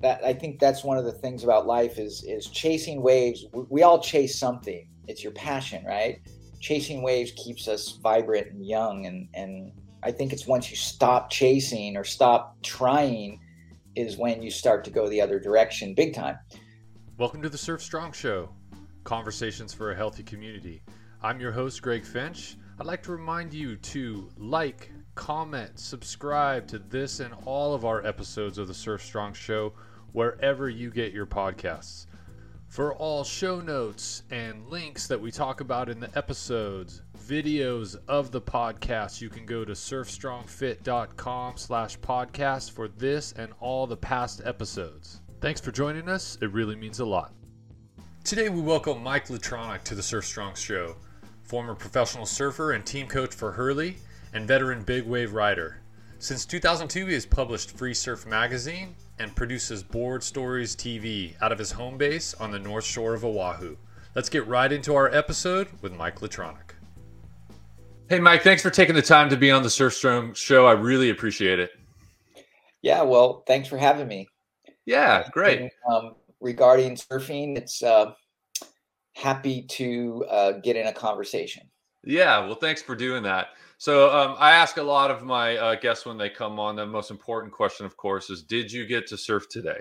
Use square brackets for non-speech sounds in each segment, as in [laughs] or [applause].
that I think that's one of the things about life is is chasing waves. We, all chase something. It's your passion, right? Chasing waves keeps us vibrant and young, and and I think it's once you stop chasing or stop trying, is when you start to go the other direction, big time. Welcome to the Surf Strong Show, conversations for a healthy community. I'm your host, Greg Finch. I'd like to remind you to like, comment, subscribe to this and all of our episodes of the Surf Strong Show wherever you get your podcasts. For all show notes and links that we talk about in the episodes, videos of the podcast, you can go to surfstrongfit.com slash podcast for this and all the past episodes. Thanks for joining us. It really means a lot. Today we welcome Mike Latronic to the Surf Strong Show, former professional surfer and team coach for Hurley and veteran big wave rider. Since 2002, he has published FreeSurf Magazine and produces BoardStories TV out of his home base on the north shore of Oahu. Let's get right into our episode with Mike Latronic. Hey, Mike, thanks for taking the time to be on the Surf Strong show. I really appreciate it. Yeah, well, thanks for having me. Yeah, great. And, um, regarding surfing, it's uh, happy to uh, get in a conversation. Yeah, well, thanks for doing that. So um, I ask a lot of my uh, guests when they come on. The most important question, of course, is: Did you get to surf today?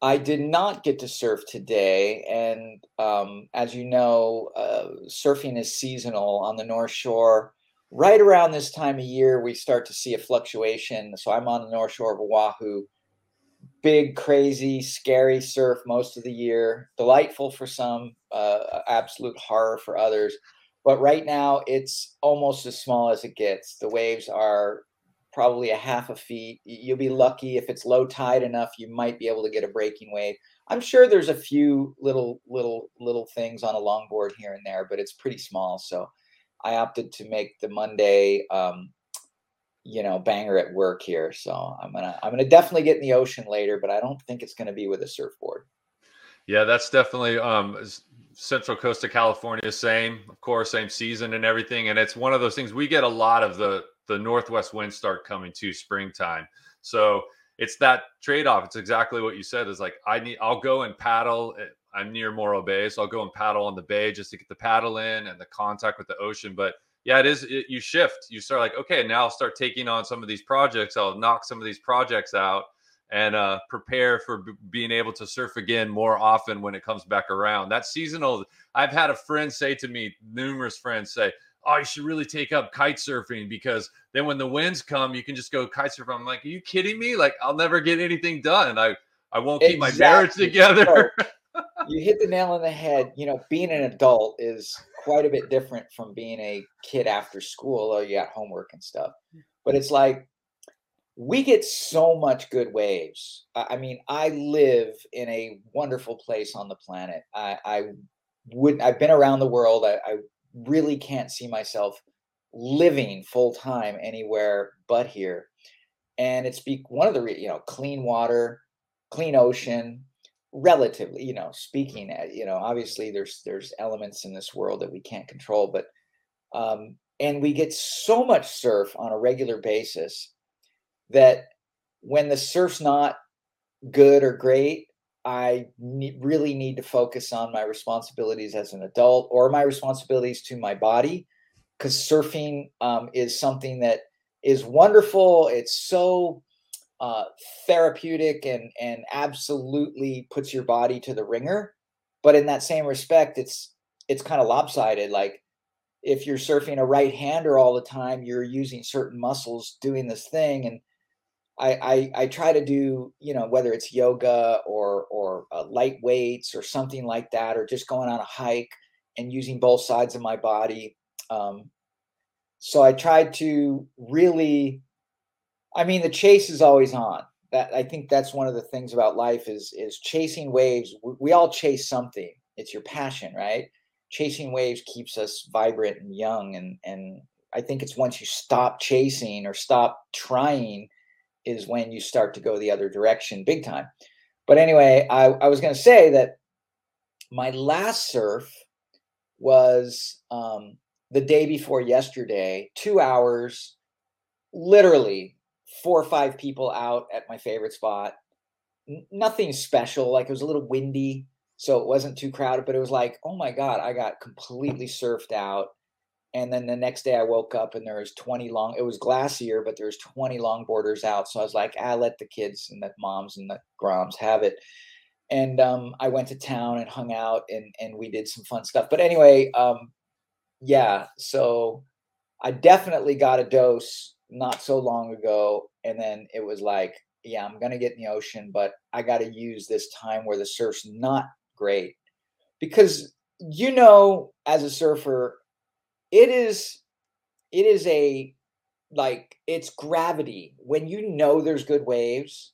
I did not get to surf today, and um, as you know, uh, surfing is seasonal on the North Shore. Right around this time of year, we start to see a fluctuation. So I'm on the North Shore of Oahu. Big, crazy, scary surf most of the year. Delightful for some, uh, absolute horror for others but right now it's almost as small as it gets. The waves are probably a half a feet. You'll be lucky if it's low tide enough, you might be able to get a breaking wave. I'm sure there's a few little little little things on a longboard here and there, but it's pretty small. So I opted to make the Monday um, you know banger at work here. So I'm gonna I'm gonna definitely get in the ocean later, but I don't think it's gonna be with a surfboard. Yeah, that's definitely um Central Coast of California, same, of course, same season and everything. And it's one of those things we get a lot of the the northwest winds start coming to springtime. So it's that trade off. It's exactly what you said. Is like I need I'll go and paddle. Eh, I'm near Morro Bay, so I'll go and paddle on the bay just to get the paddle in and the contact with the ocean. But yeah, it is. It, you shift. You start like, okay, now I'll start taking on some of these projects. I'll knock some of these projects out and uh, prepare for b- being able to surf again more often when it comes back around. That seasonal, I've had a friend say to me, numerous friends say, Oh, you should really take up kite surfing because then when the winds come, you can just go kite surf. I'm like, Are you kidding me? Like, I'll never get anything done. I, I won't keep exactly. my marriage together. [laughs] you hit the nail on the head. You know, being an adult is quite a bit different from being a kid after school or you got homework and stuff. But it's like we get so much good waves. I mean, I live in a wonderful place on the planet. I, I would I've been around the world. I, I really can't see myself living full time anywhere but here. And it's be one of the you know clean water, clean ocean, relatively you know speaking. Uh, you know, obviously there's there's elements in this world that we can't control, but um, and we get so much surf on a regular basis that when the surf's not good or great, I ne- really need to focus on my responsibilities as an adult or my responsibilities to my body because surfing um, is something that is wonderful. It's so uh, therapeutic and and absolutely puts your body to the ringer. But in that same respect, it's it's kind of lopsided. Like if you're surfing a right hander all the time, you're using certain muscles doing this thing, and I, I, I try to do you know whether it's yoga or or uh, light weights or something like that or just going on a hike and using both sides of my body um, so i tried to really i mean the chase is always on. That i think that's one of the things about life is is chasing waves we, we all chase something. It's your passion right? Chasing waves keeps us vibrant and young and and i think it's once you stop chasing or stop trying is when you start to go the other direction big time. But anyway, I, I was going to say that my last surf was um, the day before yesterday, two hours, literally four or five people out at my favorite spot. nothing special. Like it was a little windy, so it wasn't too crowded, but it was like, oh my God, I got completely surfed out. And then the next day I woke up and there was 20 long, it was glassier, but there was 20 longboarders out. So I was like, I ah, let the kids and the moms and the groms have it. And um, I went to town and hung out and, and we did some fun stuff. But anyway, um, yeah, so I definitely got a dose not so long ago. And then it was like, yeah, I'm going to get in the ocean, but I got to use this time where the surf's not great. Because, you know, as a surfer, it is it is a like it's gravity. When you know there's good waves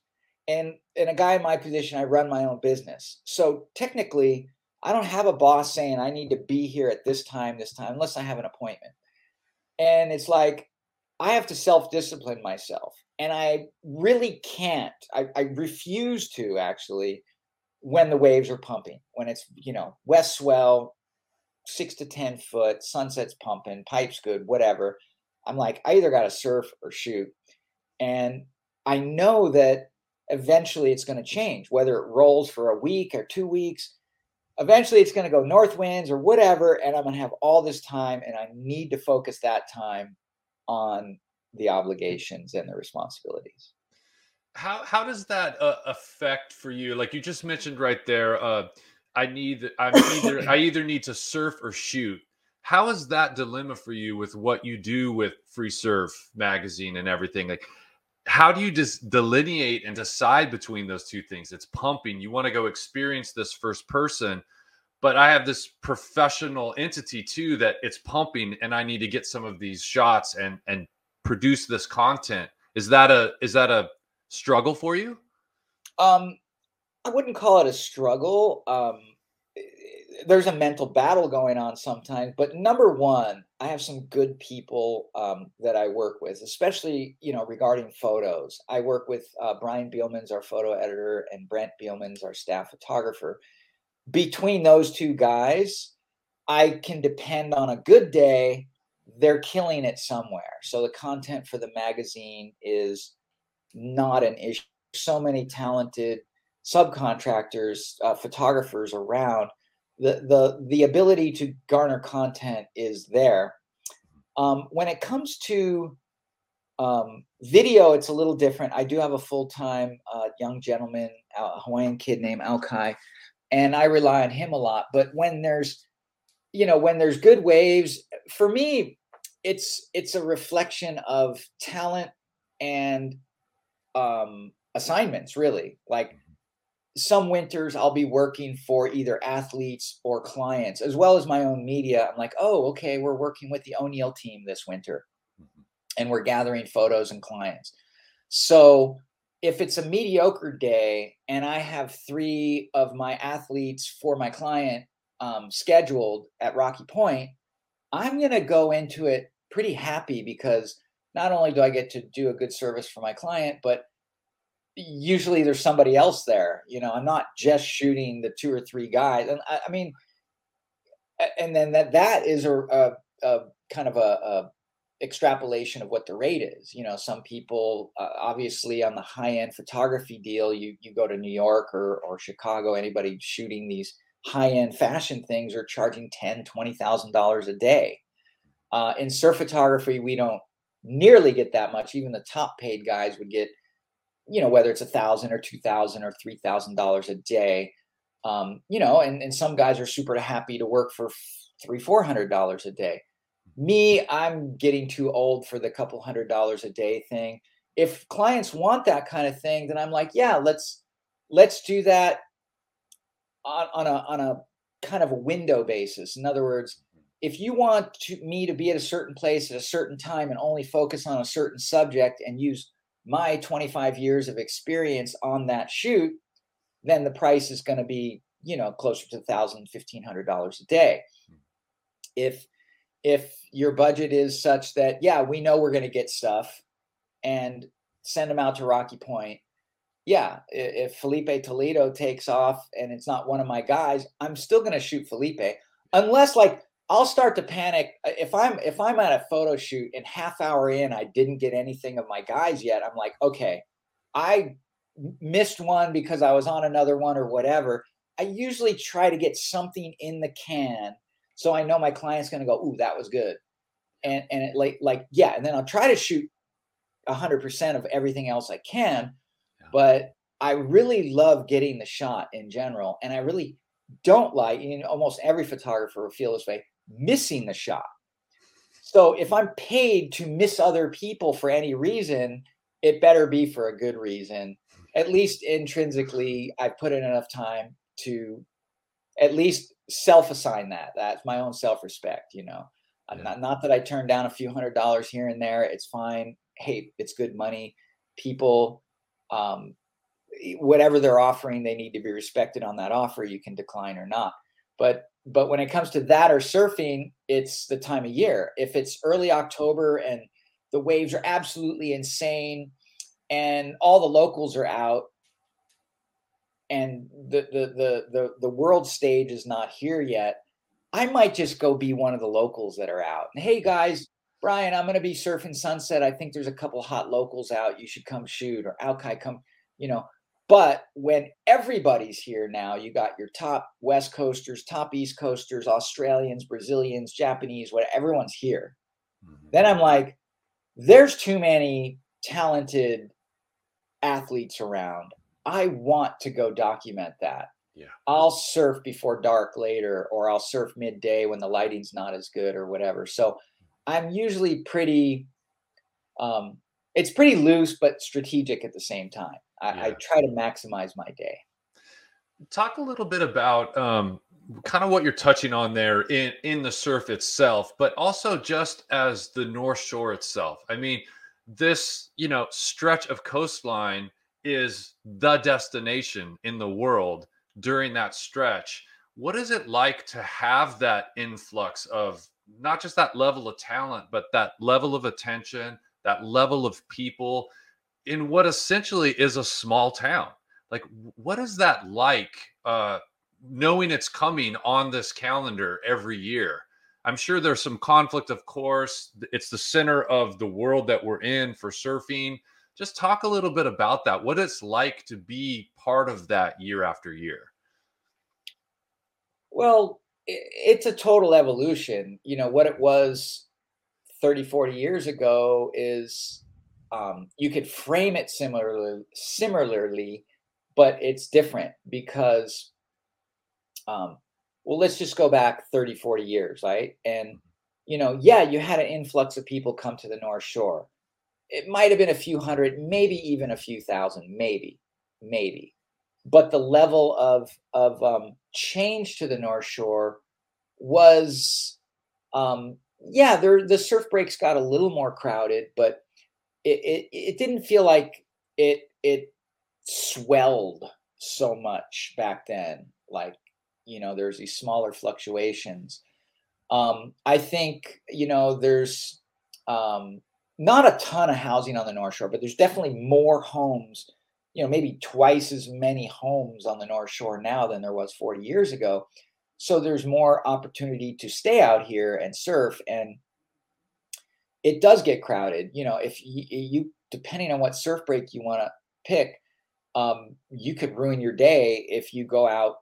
and in a guy in my position i run my own business. So technically i don't have a boss saying i need to be here at this time this time unless i have an appointment. And it's like i have to self-discipline myself. And i really can't. I, I refuse to actually when the waves are pumping when it's you know west swell six to 10 foot, sunset's pumping, pipe's good, whatever. I'm like, I either got to surf or shoot. And I know that eventually it's going to change, whether it rolls for a week or two weeks. Eventually it's going to go north winds or whatever. And I'm going to have all this time. And I need to focus that time on the obligations and the responsibilities. How, how does that uh, affect for you? Like you just mentioned right there, uh, I need I [laughs] either I either need to surf or shoot. How is that dilemma for you with what you do with FreeSurf magazine and everything? Like how do you just delineate and decide between those two things? It's pumping. You want to go experience this first person, but I have this professional entity too that it's pumping and I need to get some of these shots and and produce this content. Is that a is that a struggle for you? Um I wouldn't call it a struggle. Um, there's a mental battle going on sometimes, but number one, I have some good people um, that I work with, especially you know regarding photos. I work with uh, Brian Bielmann's our photo editor and Brent Bielmann's our staff photographer. Between those two guys, I can depend on a good day. They're killing it somewhere. So the content for the magazine is not an issue. So many talented subcontractors, uh, photographers around, the the the ability to garner content is there. Um, when it comes to um, video, it's a little different. I do have a full time uh, young gentleman, a Hawaiian kid named Alkai, and I rely on him a lot. But when there's, you know, when there's good waves, for me, it's it's a reflection of talent and um, assignments, really. Like some winters I'll be working for either athletes or clients, as well as my own media. I'm like, oh, okay, we're working with the O'Neill team this winter, mm-hmm. and we're gathering photos and clients. So if it's a mediocre day and I have three of my athletes for my client um, scheduled at Rocky Point, I'm going to go into it pretty happy because not only do I get to do a good service for my client, but usually there's somebody else there. You know, I'm not just shooting the two or three guys. And I, I mean, and then that that is a, a, a kind of a, a, extrapolation of what the rate is. You know, some people uh, obviously on the high end photography deal, you you go to New York or or Chicago, anybody shooting these high end fashion things are charging ten, twenty thousand dollars a day. Uh, in surf photography, we don't nearly get that much. Even the top paid guys would get you know whether it's a thousand or two thousand or three thousand dollars a day um, you know and, and some guys are super happy to work for three four hundred dollars a day. Me i'm getting too old for the couple hundred dollars a day thing. If clients want that kind of thing then i'm like yeah let's let's do that on, on a on a kind of a window basis. In other words if you want to, me to be at a certain place at a certain time and only focus on a certain subject and use my 25 years of experience on that shoot, then the price is going to be, you know, closer to thousand, fifteen hundred dollars a day. If if your budget is such that, yeah, we know we're going to get stuff and send them out to Rocky Point. Yeah, if Filipe Toledo takes off and it's not one of my guys, I'm still going to shoot Filipe unless like I'll start to panic if I'm if I'm at a photo shoot and half hour in I didn't get anything of my guys yet. I'm like, okay, I missed one because I was on another one or whatever, I usually try to get something in the can so I know my client's going to go, "Ooh, that was good," and and it like like yeah, and then I'll try to shoot hundred percent of everything else I can, yeah. but I really love getting the shot in general, and I really don't like, you know, almost every photographer will feel this way, missing the shot. So if I'm paid to miss other people for any reason, it better be for a good reason. At least intrinsically, I put in enough time to at least self-assign that. That's my own self-respect, you know. Yeah. Not, not that I turn down a few hundred dollars here and there. It's fine. Hey, it's good money. People, um, whatever they're offering, they need to be respected on that offer. You can decline or not. But but when it comes to that or surfing, it's the time of year. If it's early October and the waves are absolutely insane and all the locals are out and the the the the, the world stage is not here yet, I might just go be one of the locals that are out. And hey guys, Brian, I'm going to be surfing sunset. I think there's a couple hot locals out. You should come shoot or Alki come, you know, but when everybody's here now, you got your top West Coasters, top East Coasters, Australians, Brazilians, Japanese, what everyone's here. Mm-hmm. Then I'm like, there's too many talented athletes around. I want to go document that. Yeah. I'll surf before dark later, or I'll surf midday when the lighting's not as good or whatever. So I'm usually pretty um, it's pretty loose but strategic at the same time. I, yeah. I try to maximize my day. Talk a little bit about um, kind of what you're touching on there in in the surf itself, but also just as the North Shore itself. I mean, this you know stretch of coastline is the destination in the world during that stretch. What is it like to have that influx of not just that level of talent, but that level of attention, that level of people? In what essentially is a small town. Like, what is that like? Uh, knowing it's coming on this calendar every year. I'm sure there's some conflict, of course. It's the center of the world that we're in for surfing. Just talk a little bit about that. What it's like to be part of that year after year. Well, it's a total evolution. You know, what it was 30, 40 years ago is um, you could frame it similarly, similarly, but it's different because, um, well, let's just go back 30, 40 years, right? And, you know, yeah, you had an influx of people come to the North Shore. It might have been a few hundred, maybe even a few thousand, maybe, maybe. But the level of of um, change to the North Shore was, um, yeah, there the surf breaks got a little more crowded, but it, it, it didn't feel like it it swelled so much back then. Like, you know, there's these smaller fluctuations. Um, I think, you know, there's um, not a ton of housing on the North Shore, but there's definitely more homes, you know, maybe twice as many homes on the North Shore now than there was 40 years ago. So there's more opportunity to stay out here and surf. And it does get crowded. You know, if you, you depending on what surf break you want to pick, um, you could ruin your day if you go out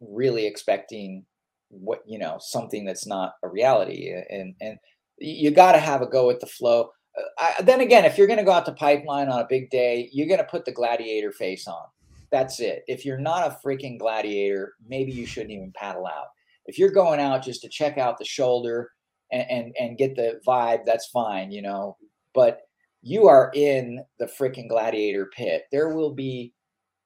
really expecting what you know something that's not a reality, and and you got to have a go with the flow. Uh, I, then again, if you're going to go out to pipeline on a big day, you're going to put the gladiator face on. That's it. If you're not a freaking gladiator, maybe you shouldn't even paddle out. If you're going out just to check out the shoulder and, and, and get the vibe, that's fine, you know. But you are in the freaking gladiator pit. There will be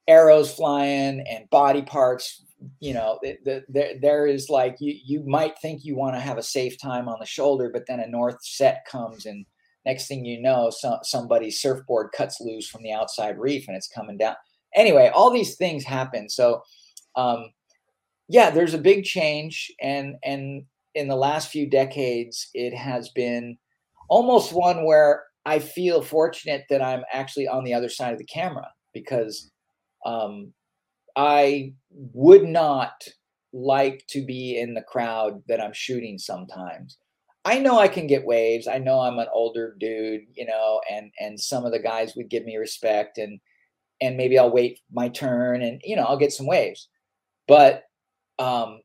arrows flying and body parts. You know, the, the, there, is like you you might think you want to have a safe time on the shoulder, but then a north set comes and next thing you know, so, somebody's surfboard cuts loose from the outside reef and it's coming down. Anyway, all these things happen. So, um, yeah, there's a big change, and and in the last few decades, it has been almost one where I feel fortunate that I'm actually on the other side of the camera because um, I would not like to be in the crowd that I'm shooting sometimes. I know I can get waves. I know I'm an older dude, you know, and and some of the guys would give me respect and and maybe I'll wait my turn and you know I'll get some waves. But um,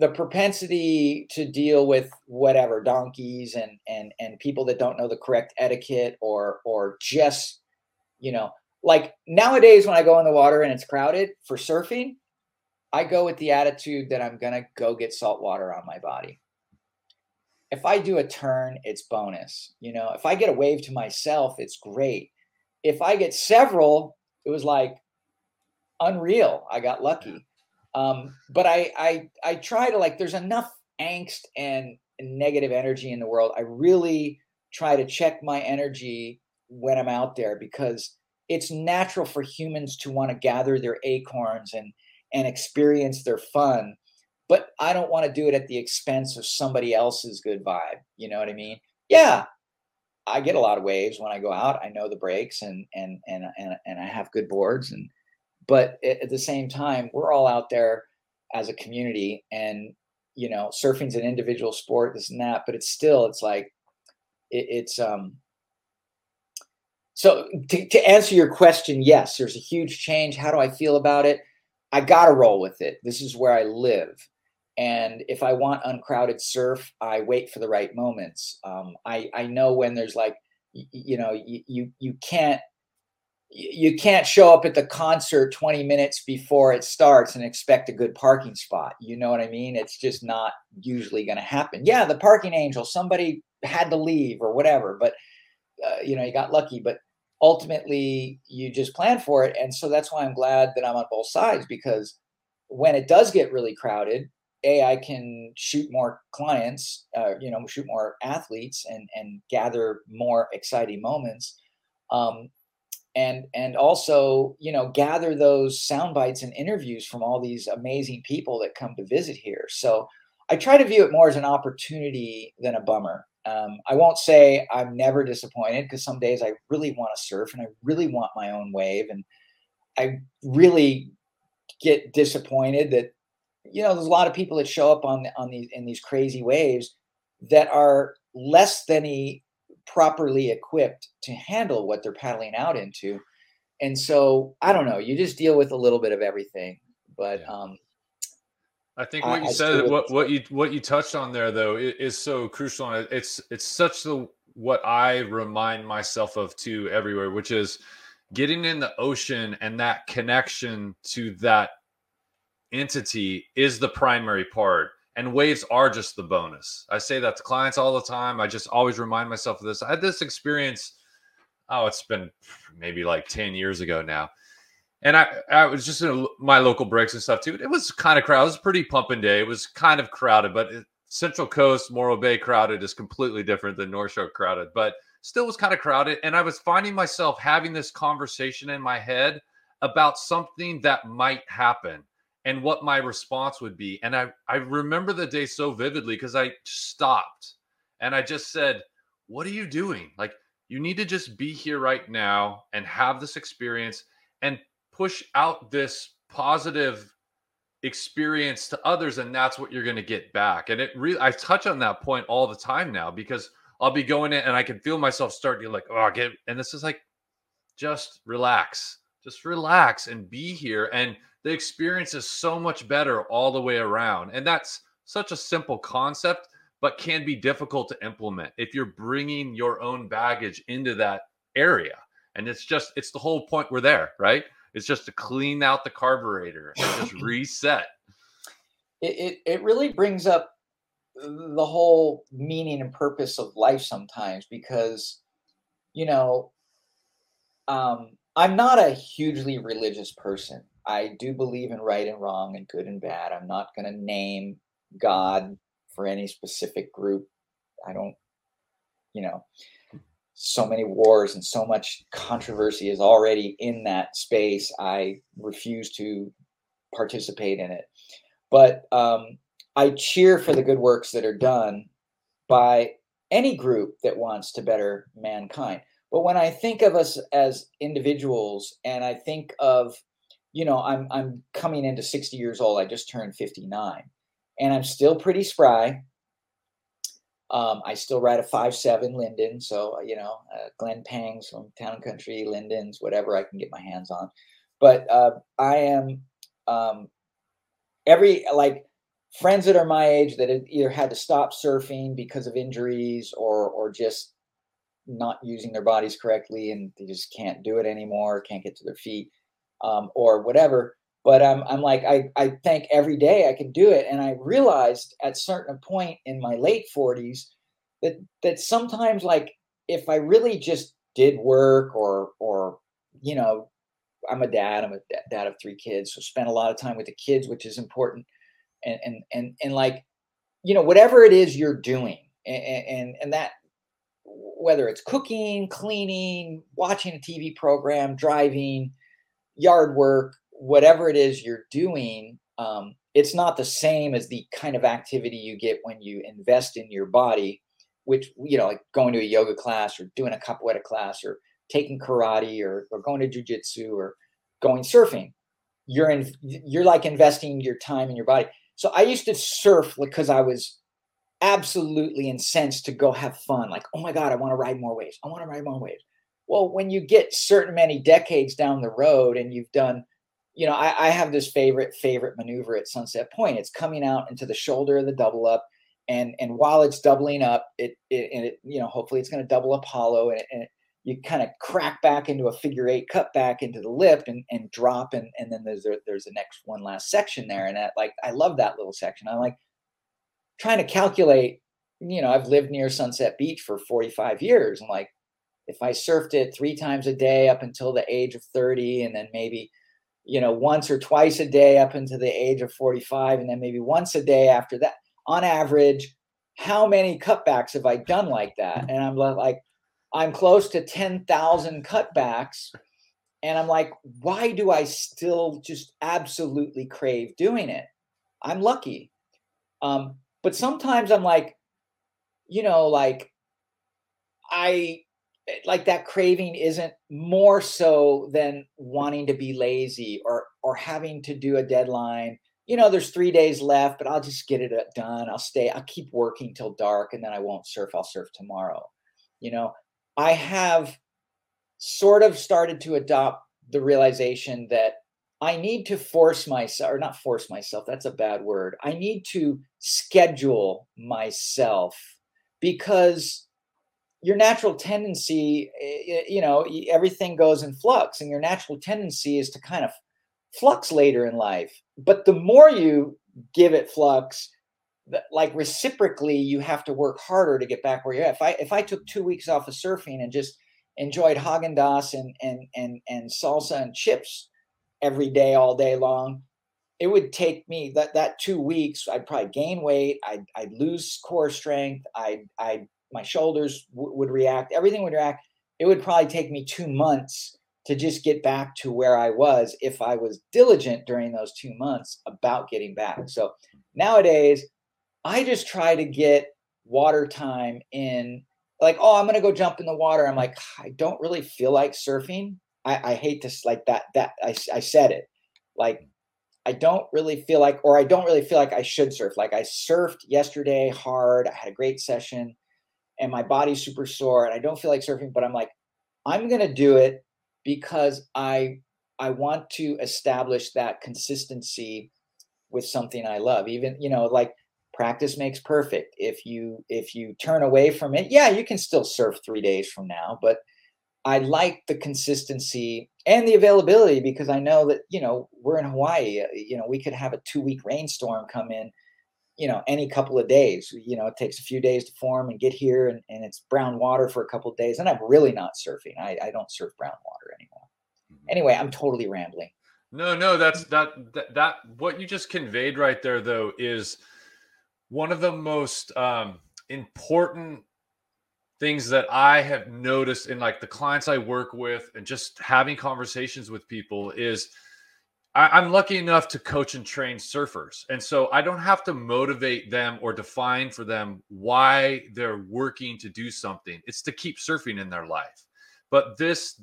the propensity to deal with whatever donkeys and and and people that don't know the correct etiquette or or just you know like nowadays when I go in the water and it's crowded for surfing, I go with the attitude that I'm gonna go get salt water on my body. If I do a turn, it's bonus. You know, if I get a wave to myself, it's great. If I get several, it was like unreal. I got lucky. Um, but I, I, I try to like. There's enough angst and negative energy in the world. I really try to check my energy when I'm out there because it's natural for humans to want to gather their acorns and and experience their fun. But I don't want to do it at the expense of somebody else's good vibe. You know what I mean? Yeah, I get a lot of waves when I go out. I know the breaks and and and and, and I have good boards and but at the same time, we're all out there as a community and you know, surfing's an individual sport, this and that, but it's still it's like it, it's um so to, to answer your question, yes, there's a huge change. How do I feel about it? I gotta roll with it. This is where I live. And if I want uncrowded surf, I wait for the right moments. Um, I, I know when there's like, you, you know, you, you, you can't you can't show up at the concert 20 minutes before it starts and expect a good parking spot. You know what I mean? It's just not usually going to happen. Yeah, the parking angel, somebody had to leave or whatever, but uh, you know, you got lucky, but ultimately you just plan for it. And so that's why I'm glad that I'm on both sides because when it does get really crowded, a I can shoot more clients, uh, you know, shoot more athletes and and gather more exciting moments. Um, and and also you know gather those sound bites and interviews from all these amazing people that come to visit here. So i try to view it more as an opportunity than a bummer. Um, i won't say i'm never disappointed because some days i really want to surf and i really want my own wave and i really get disappointed that you know there's a lot of people that show up on on these in these crazy waves that are less than a properly equipped to handle what they're paddling out into. And so I don't know, you just deal with a little bit of everything. But um I think what I, you said, what what you what you touched on there though is so crucial. And it's it's such the what I remind myself of too everywhere, which is getting in the ocean and that connection to that entity is the primary part and waves are just the bonus. I say that to clients all the time. I just always remind myself of this. I had this experience. Oh, it's been maybe like 10 years ago now. And I, I was just in my local breaks and stuff too. It was kind of crowded. It was pretty pumping day. It was kind of crowded, but it, Central Coast, Morro Bay crowded is completely different than North Shore crowded, but still was kind of crowded. And I was finding myself having this conversation in my head about something that might happen and what my response would be. And I, I remember the day so vividly because I stopped and I just said, What are you doing? Like, you need to just be here right now and have this experience and push out this positive experience to others. And that's what you're going to get back. And it really, I touch on that point all the time now because I'll be going in and I can feel myself starting to like, oh, I get, and this is like, just relax, just relax and be here. And the experience is so much better all the way around. And that's such a simple concept, but can be difficult to implement if you're bringing your own baggage into that area. And it's just, it's the whole point we're there, right? It's just to clean out the carburetor and [laughs] just reset. It, it, it really brings up the whole meaning and purpose of life sometimes because, you know, um, I'm not a hugely religious person. I do believe in right and wrong and good and bad. I'm not going to name God for any specific group. I don't, you know, so many wars and so much controversy is already in that space. I refuse to participate in it. But um, I cheer for the good works that are done by any group that wants to better mankind. But when I think of us as individuals and I think of you know, I'm I'm coming into 60 years old. I just turned 59, and I'm still pretty spry. Um, I still ride a five seven Linden, so you know, uh, Glenn Pangs from Town Country, Lindens, whatever I can get my hands on. but uh, I am um, every like friends that are my age that either had to stop surfing because of injuries or or just not using their bodies correctly and they just can't do it anymore, can't get to their feet, um, or whatever. But I'm I'm like I I thank every day I can do it, and I realized at certain point in my late 40s that that sometimes like if I really just did work or or you know I'm a dad I'm a dad of three kids so spend a lot of time with the kids which is important and and and, and like you know whatever it is you're doing and, and and that whether it's cooking cleaning watching a tv program driving yard work whatever it is you're doing um, it's not the same as the kind of activity you get when you invest in your body which you know like going to a yoga class or doing a capoeira class or taking karate or, or going to jujitsu or going surfing you're in you're like investing your time in your body so I used to surf because I was absolutely incensed to go have fun. Like, oh my God, I want to ride more waves. I want to ride more waves. Well, when you get certain many decades down the road and you've done, you know, I, I have this favorite, favorite maneuver at Sunset Point. It's coming out into the shoulder of the double up. And, and while it's doubling up, it, it, and it, you know, hopefully it's going to double up hollow and, and you kind of crack back into a figure eight, cut back into the lip and, and drop. And, and then there's, there's the next one last section there. And that like, I love that little section. I'm like trying to calculate, you know, I've lived near Sunset Beach for 45 years. I'm like, if I surfed it three times a day up until the age of 30, and then maybe, you know, once or twice a day up into the age of 45, and then maybe once a day after that, on average, how many cutbacks have I done like that? And I'm like, I'm close to 10,000 cutbacks. And I'm like, why do I still just absolutely crave doing it? I'm lucky. Um, but sometimes I'm like, you know, like I like that craving isn't more so than wanting to be lazy or or having to do a deadline. You know, there's three days left, but I'll just get it uh, done. I'll stay, I'll keep working till dark and then I won't surf. I'll surf tomorrow. You know, I have sort of started to adopt the realization that I need to force myself, or not force myself, that's a bad word. I need to schedule myself because your natural tendency, eh, eh, you know, everything goes in flux, and your natural tendency is to kind of flux later in life. But the more you give it flux, like reciprocally you have to work harder to get back where you're at. If I if I took two weeks off of surfing and just enjoyed Haagen Dazs and and and and salsa and chips every day all day long, it would take me that that two weeks. I'd probably gain weight. I'd I'd lose core strength. I'd I my shoulders w- would react. Everything would react. It would probably take me two months to just get back to where I was if I was diligent during those two months about getting back. So nowadays I just try to get water time in like, oh, I'm gonna go jump in the water. I'm like, I don't really feel like surfing. I, I hate this, like that. That I, I said it. Like, I don't really feel like, or I don't really feel like I should surf. Like I surfed yesterday hard. I had a great session, and my body's super sore, and I don't feel like surfing. But I'm like, I'm gonna do it because I I want to establish that consistency with something I love. Even you know, like practice makes perfect if you if you turn away from it yeah you can still surf three days from now but i like the consistency and the availability because i know that you know we're in hawaii you know we could have a two week rainstorm come in you know any couple of days. You know it takes a few days to form and get here and, and it's brown water for a couple of days and i'm really not surfing. I, I don't surf brown water anymore. Mm-hmm. anyway i'm totally rambling. No no that's that, that that what you just conveyed right there though is one of the most um, important things that I have noticed in like the clients I work with and just having conversations with people is I, am lucky enough to coach and train surfers. And so I don't have to motivate them or define for them why they're working to do something. It's to keep surfing in their life. But this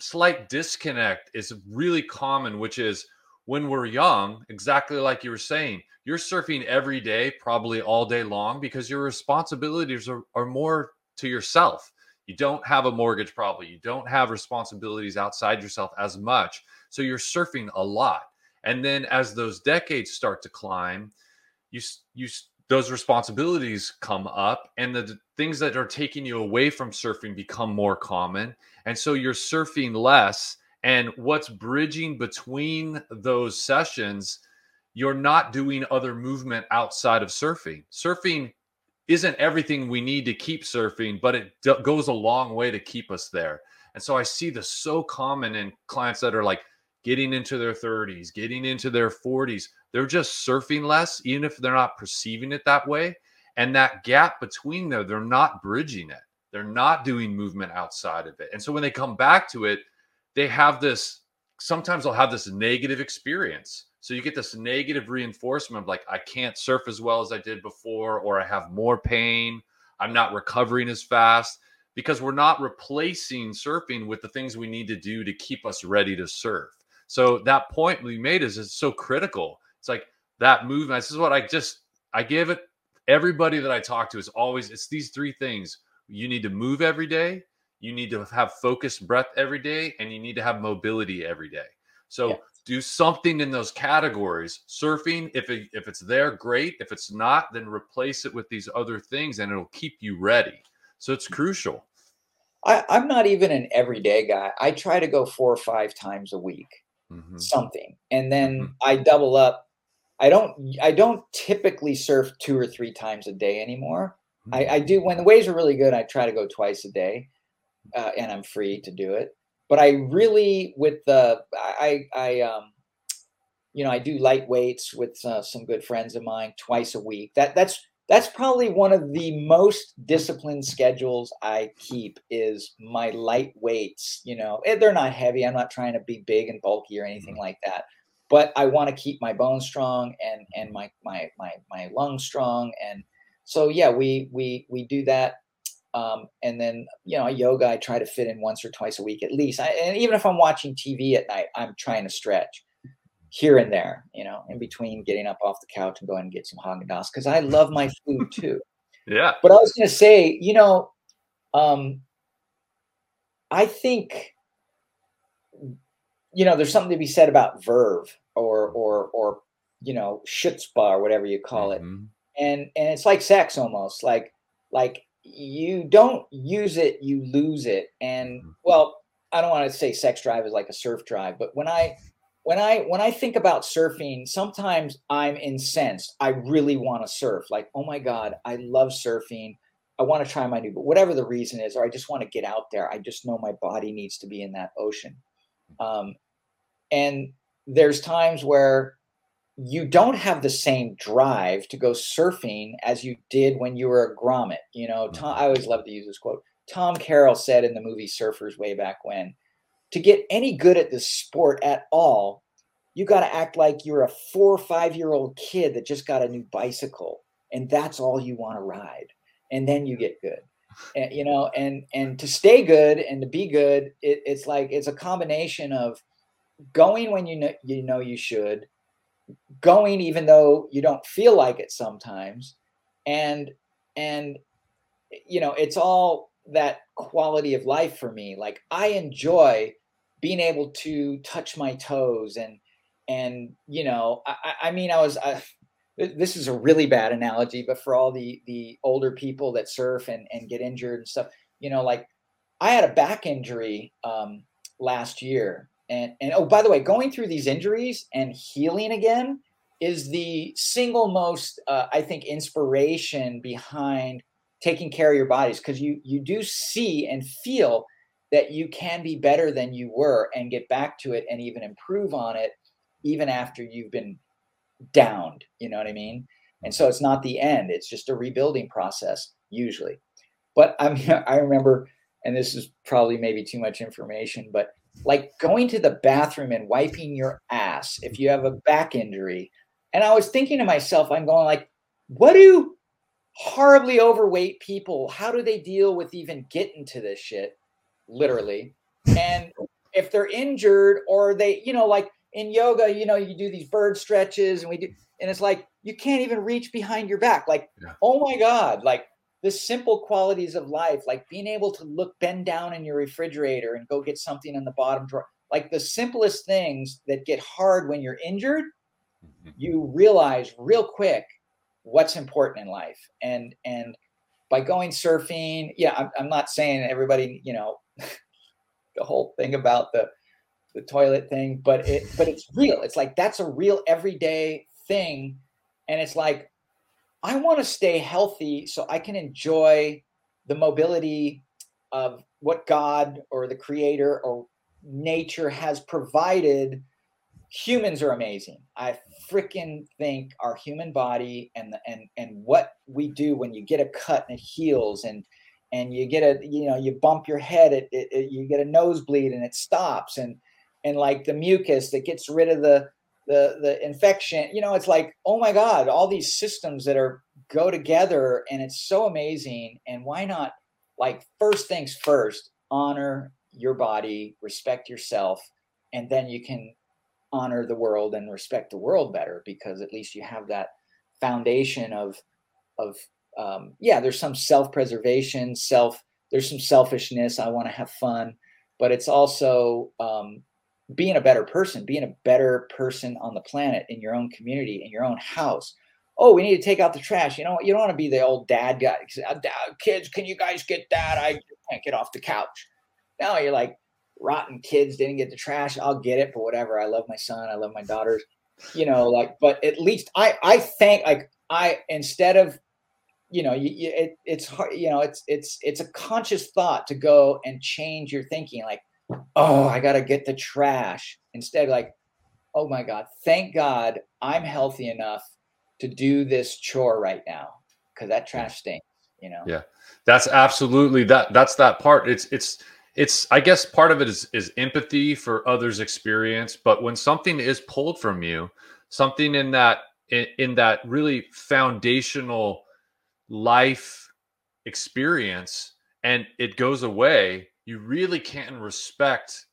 slight disconnect is really common, which is when we're young, exactly like you were saying, you're surfing every day, probably all day long, because your responsibilities are, are more to yourself. You don't have a mortgage probably. You don't have responsibilities outside yourself as much. So you're surfing a lot. And then as those decades start to climb, you you those responsibilities come up and the things that are taking you away from surfing become more common. And so you're surfing less and what's bridging between those sessions you're not doing other movement outside of surfing. Surfing isn't everything we need to keep surfing, but it d- goes a long way to keep us there. And so I see this so common in clients that are like getting into their 30s, getting into their 40s. They're just surfing less, even if they're not perceiving it that way. And that gap between there, they're not bridging it. They're not doing movement outside of it. And so when they come back to it, they have this sometimes they'll have this negative experience so you get this negative reinforcement of like, I can't surf as well as I did before, or I have more pain. I'm not recovering as fast because we're not replacing surfing with the things we need to do to keep us ready to surf. So that point we made is, is so critical. It's like that movement. This is what I just I give it everybody that I talk to is always it's these three things. You need to move every day, you need to have focused breath every day, and you need to have mobility every day. So yeah do something in those categories. Surfing, if it, if it's there, great. If it's not, then replace it with these other things, and it'll keep you ready. So it's crucial. I, am not even an everyday guy. I try to go four or five times a week, mm-hmm. something, and then mm-hmm. I double up. I don't. I don't typically surf two or three times a day anymore. Mm-hmm. I, I, do when the waves are really good. I try to go twice a day, uh, and I'm free to do it but I really with the I I um you know I do light weights with uh, some good friends of mine twice a week. That that's that's probably one of the most disciplined schedules I keep is my light weights. You know, eh, they're not heavy. I'm not trying to be big and bulky or anything mm-hmm. like that. But I want to keep my bones strong and and my my my my lungs strong. And so yeah, we we we do that um, and then, you know, yoga, I try to fit in once or twice a week at least. I, and even if I'm watching TV at night, I'm trying to stretch here and there, you know, in between getting up off the couch and going and get some Haagen Dazs because I love my food [laughs] too. yeah. But I was going to say, you know, um, I think, you know, there's something to be said about verve or, or, or, you know, chutzpah or whatever you call mm-hmm. it. And, and it's like sex almost like, like you don't use it, you lose it. And mm-hmm. well, I don't want to say sex drive is like a surf drive, but when I when I when I think about surfing, sometimes I'm incensed. I really want to surf. Like, oh my God, I love surfing. I want to try my new, but whatever the reason is, or I just want to get out there. I just know my body needs to be in that ocean. Um, and there's times where you don't have the same drive to go surfing as you did when you were a grommet. You know, Tom, mm-hmm. I always love to use this quote. Tom Carroll said in the movie Surfers way back when, to get any good at this sport at all, you got to act like you're a four or five year old kid that just got a new bicycle, and that's all you want to ride, and then you get good. And, you know, and and to stay good and to be good, it, it's like it's a combination of going when you know you know you should, going even though you don't feel like it sometimes. And and you know it's all that quality of life for me. Like i enjoy being able to touch my toes and and you know i, I mean i was I, this is a really bad analogy but for all the the older people that surf and and get injured and stuff you know like i had a back injury um last year and and oh by the way going through these injuries and healing again is the single most uh, i think inspiration behind taking care of your bodies because you you do see and feel that you can be better than you were and get back to it and even improve on it even after you've been downed you know what i mean? And so it's not the end it's just a rebuilding process usually. But i mean [laughs] i remember and this is probably maybe too much information but like going to the bathroom and wiping your ass if you have a back injury. And I was thinking to myself, I'm going like, what do horribly overweight people, how do they deal with even getting to this shit? Literally. And if they're injured or they, you know, like in yoga, you know, you do these bird stretches and we do, and it's like you can't even reach behind your back. Like, yeah. oh my God, like the simple qualities of life, like being able to look, bend down in your refrigerator and go get something in the bottom drawer, like the simplest things that get hard when you're injured, mm-hmm. you realize real quick what's important in life. And, and, by going surfing, yeah, I'm, I'm not saying everybody, you know, [laughs] the whole thing about the the toilet thing, but it but it's real. It's like that's a real everyday thing, and it's like I want to stay healthy so I can enjoy the mobility of what God or the Creator or nature has provided. Humans are amazing. I freaking think our human body and the, and and what we do when you get a cut and it heals and and you get a you know you bump your head it, it, it, you get a nosebleed and it stops and and like the mucus that gets rid of the the the infection you know it's like oh my god all these systems that are go together and it's so amazing and why not like first things first honor your body respect yourself and then you can honor the world and respect the world better because at least you have that foundation of of um, yeah, there's some self preservation, self, there's some selfishness. I want to have fun, but it's also um, being a better person, being a better person on the planet in your own community, in your own house. Oh, we need to take out the trash. You know, you don't want to be the old dad guy. Uh, kids, can you guys get that? I can't get off the couch. Now you're like, rotten kids didn't get the trash. I'll get it, but whatever. I love my son. I love my daughters. You know, like, but at least I, I thank, like, I instead of you know, you, you, it, it's hard, you know, it's it's it's a conscious thought to go and change your thinking. Like, oh, I got to get the trash instead. Like, oh my God, thank God I'm healthy enough to do this chore right now because that trash stinks. You know. Yeah, that's absolutely that. That's that part. It's it's it's. I guess part of it is is empathy for others' experience. But when something is pulled from you, something in that in, in that really foundational life experience and it goes away, you really can't respect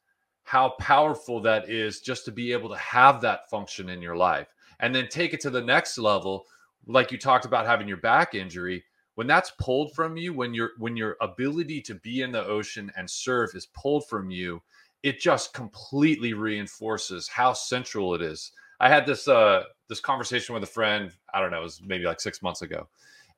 how powerful that is just to be able to have that function in your life. And then take it to the next level, like you talked about having your back injury. When that's pulled from you, when your when your ability to be in the ocean and surf is pulled from you, it just completely reinforces how central it is. I had this uh this conversation with a friend, I don't know, it was maybe like 6 months ago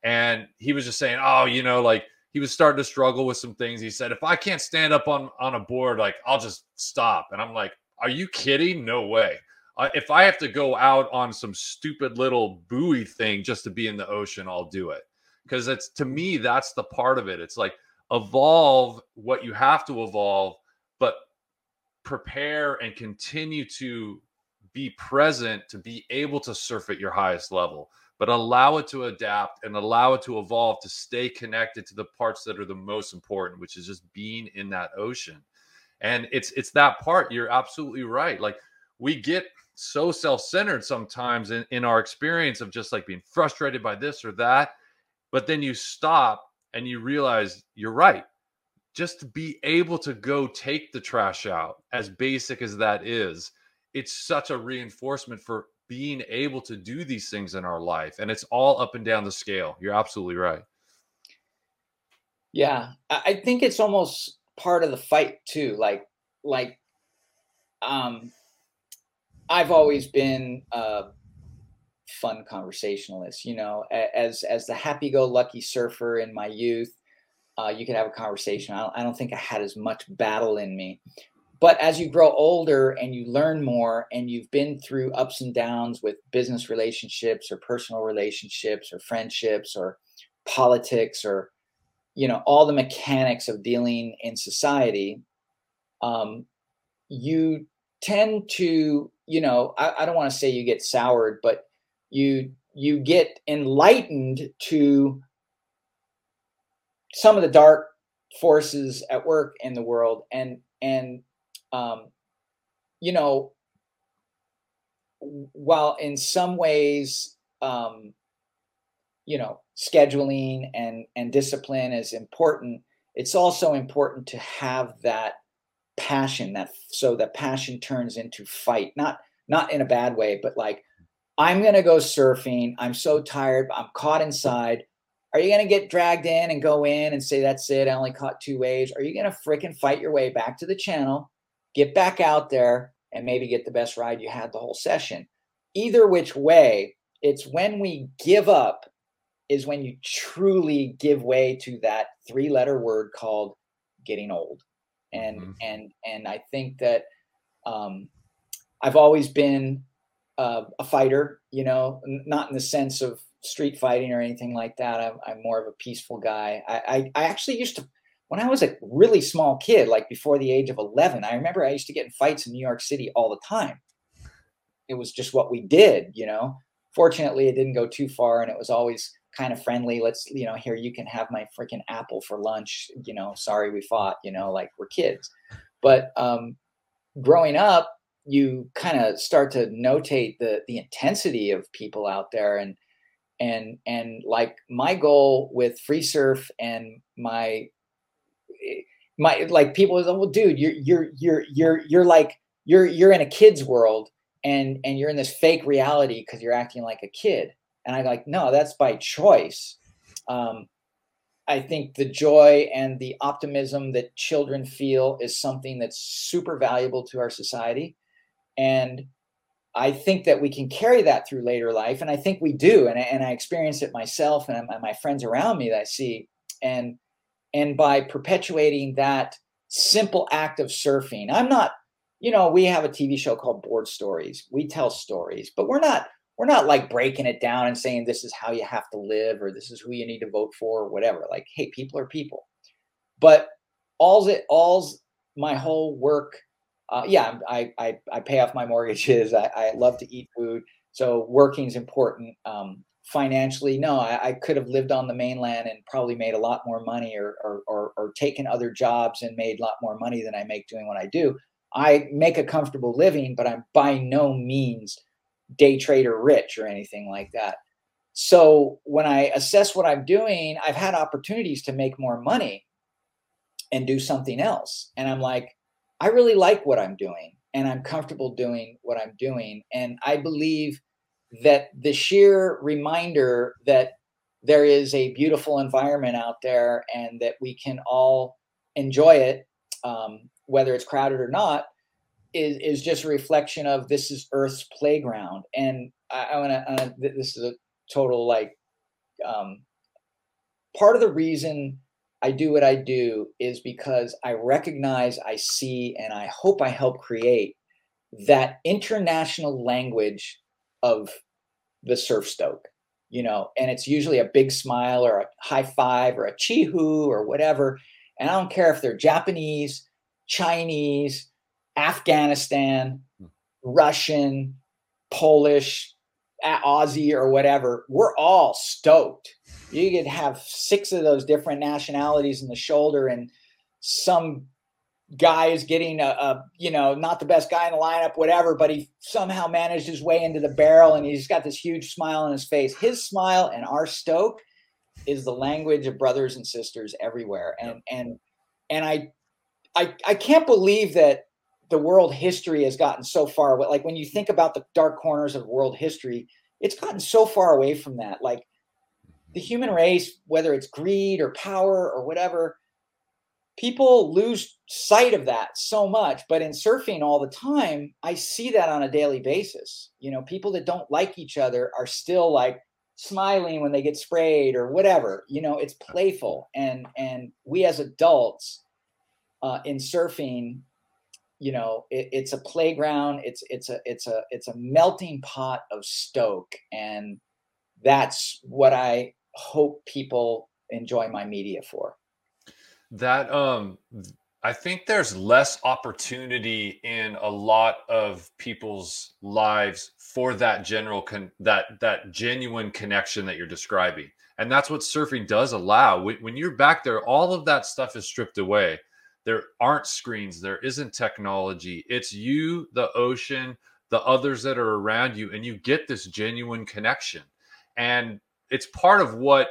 and he was just saying, "Oh, you know, like he was starting to struggle with some things." He said, "If I can't stand up on on a board, like I'll just stop." And I'm like, "Are you kidding? No way." Uh, if I have to go out on some stupid little buoy thing just to be in the ocean, I'll do it. Because it's to me, that's the part of it. It's like evolve what you have to evolve, but prepare and continue to be present to be able to surf at your highest level but allow it to adapt and allow it to evolve to stay connected to the parts that are the most important, which is just being in that ocean. And it's it's that part. You're absolutely right. Like we get so self-centered sometimes in, in our experience of just like being frustrated by this or that. But then you stop and you realize you're right. Just to be able to go take the trash out, as basic as that is, it's such a reinforcement for being able to do these things in our life and it's all up and down the scale. You're absolutely right. Yeah i think it's almost part of the fight too like like um i've always been a fun conversationalist you know as as the happy-go-lucky surfer in my youth uh, you could have a conversation. I don't, I don't think i had as much battle in me but as you grow older and you learn more and you've been through ups and downs with business relationships or personal relationships or friendships or politics or you know all the mechanics of dealing in society um, you tend to you know I, I don't want to say you get soured but you you get enlightened to some of the dark forces at work in the world and and um, you know, while in some ways, um, you know, scheduling and and discipline is important, it's also important to have that passion that so that passion turns into fight not not in a bad way but like i'm to go surfing i'm so tired i'm caught inside are you going to get dragged in and go in and say, that's it, I only caught two waves? Are you going to freaking fight your way back to the channel, get back out there, and maybe get the best ride you had the whole session? Either which way, it's when we give up is when you truly give way to that three letter word called getting old. And mm-hmm. and and I think that um, I've always been uh, a fighter, you know, not in the sense of street fighting or anything like that. I'm, I'm more of a peaceful guy. I, I, I, actually used to, when I was a really small kid, like before the age of 11, I remember I used to get in fights in New York City all the time. It was just what we did, you know. Fortunately, it didn't go too far and it was always kind of friendly. Let's, you know, here you can have my freaking apple for lunch. You know, sorry we fought, you know, like we're kids. But um, growing up, you kind of start to notate the the intensity of people out there and and and like my goal with FreeSurf and my my like people is well dude you're you're you're you're you're like you're you're in a kid's world and and you're in this fake reality because you're acting like a kid and i'm like no that's by choice um i think the joy and the optimism that children feel is something that's super valuable to our society and I think that we can carry that through later life, and I think we do. And I, and I experience it myself and my friends around me that I see. And and by perpetuating that simple act of surfing, I'm not. You know, we have a TV show called BoardStories. We tell stories, but we're not we're not like breaking it down and saying this is how you have to live or this is who you need to vote for or whatever. Like, hey, people are people. But all's it all's my whole work uh, yeah, I, I, I pay off my mortgages. [laughs] I, I love to eat food. So working is important. Um, financially, no, I, I, could have lived on the mainland and probably made a lot more money or, or, or, or taken other jobs and made a lot more money than I make doing what I do. I make a comfortable living, but I'm by no means day trader rich or anything like that. So when I assess what I'm doing, I've had opportunities to make more money and do something else. And I'm like, I really like what I'm doing and I'm comfortable doing what I'm doing. And I believe that the sheer reminder that there is a beautiful environment out there and that we can all enjoy it, um, whether it's crowded or not, is, is just a reflection of this is Earth's playground. And I, I want to, this is a total like, um, part of the reason I do what I do is because I recognize, I see, and I hope I help create that international language of the surf stoke, you know, and it's usually a big smile or a high five or a chi-hoo or whatever. And I don't care if they're Japanese, Chinese, Afghanistan, hmm. Russian, Polish, Aussie, or whatever. We're all stoked you could have six of those different nationalities in the shoulder and some guy is getting a, a, you know not the best guy in the lineup whatever but he somehow managed his way into the barrel and he's got this huge smile on his face. His smile and our stoke is the language of brothers and sisters everywhere. And and and i i i can't believe that the world history has gotten so far like when you think about the dark corners of world history it's gotten so far away from that. Like the human race, whether it's greed or power or whatever, people lose sight of that so much. But in surfing all the time, I see that on a daily basis. You know, people that don't like each other are still like smiling when they get sprayed or whatever. You know, it's playful. And and we as adults uh, in surfing, you know, it, it's a playground. It's it's a it's a it's a melting pot of stoke and that's what I hope people enjoy my media for. That um I think there's less opportunity in a lot of people's lives for that general con- that that genuine connection that you're describing. And that's what surfing does allow. When you're back there, all of that stuff is stripped away. There aren't screens, there isn't technology. It's you, the ocean, the others that are around you, and you get this genuine connection. And it's part of what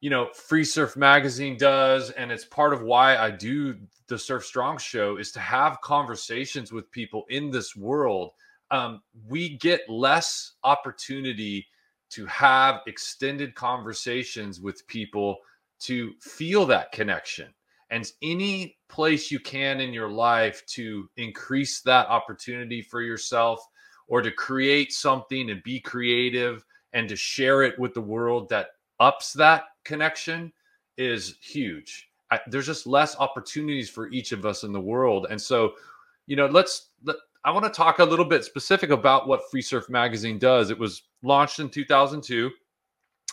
you know FreeSurf magazine does and it's part of why i do the surf strong show is to have conversations with people in this world. Um, we get less opportunity to have extended conversations with people to feel that connection. And any place you can in your life to increase that opportunity for yourself or to create something and be creative and to share it with the world that ups that connection is huge. I, there's just less opportunities for each of us in the world. And so, you know, let's, let, I want to talk a little bit specific about what FreeSurf Magazine does. It was launched in 2002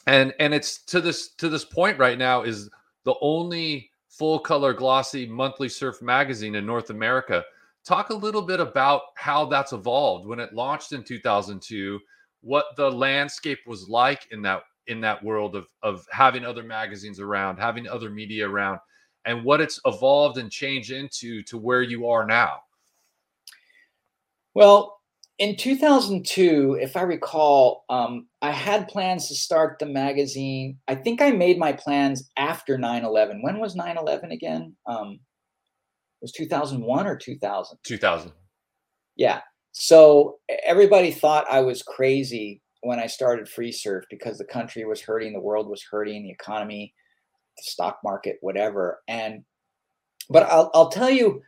and and it's to this to this point right now is the only full color glossy monthly surf magazine in North America. Talk a little bit about how that's evolved when it launched in 2002, what the landscape was like in that in that world of of having other magazines around, having other media around, and what it's evolved and changed into to where you are now. Well, in 2002, if I recall, um, I had plans to start the magazine. I think I made my plans after 9 11. When was 9 11 again? Um, it was 2001 or 2000? 2000. Yeah. So everybody thought I was crazy when I started FreeSurf because the country was hurting, the world was hurting, the economy, the stock market, whatever. And, but I'll, I'll tell you,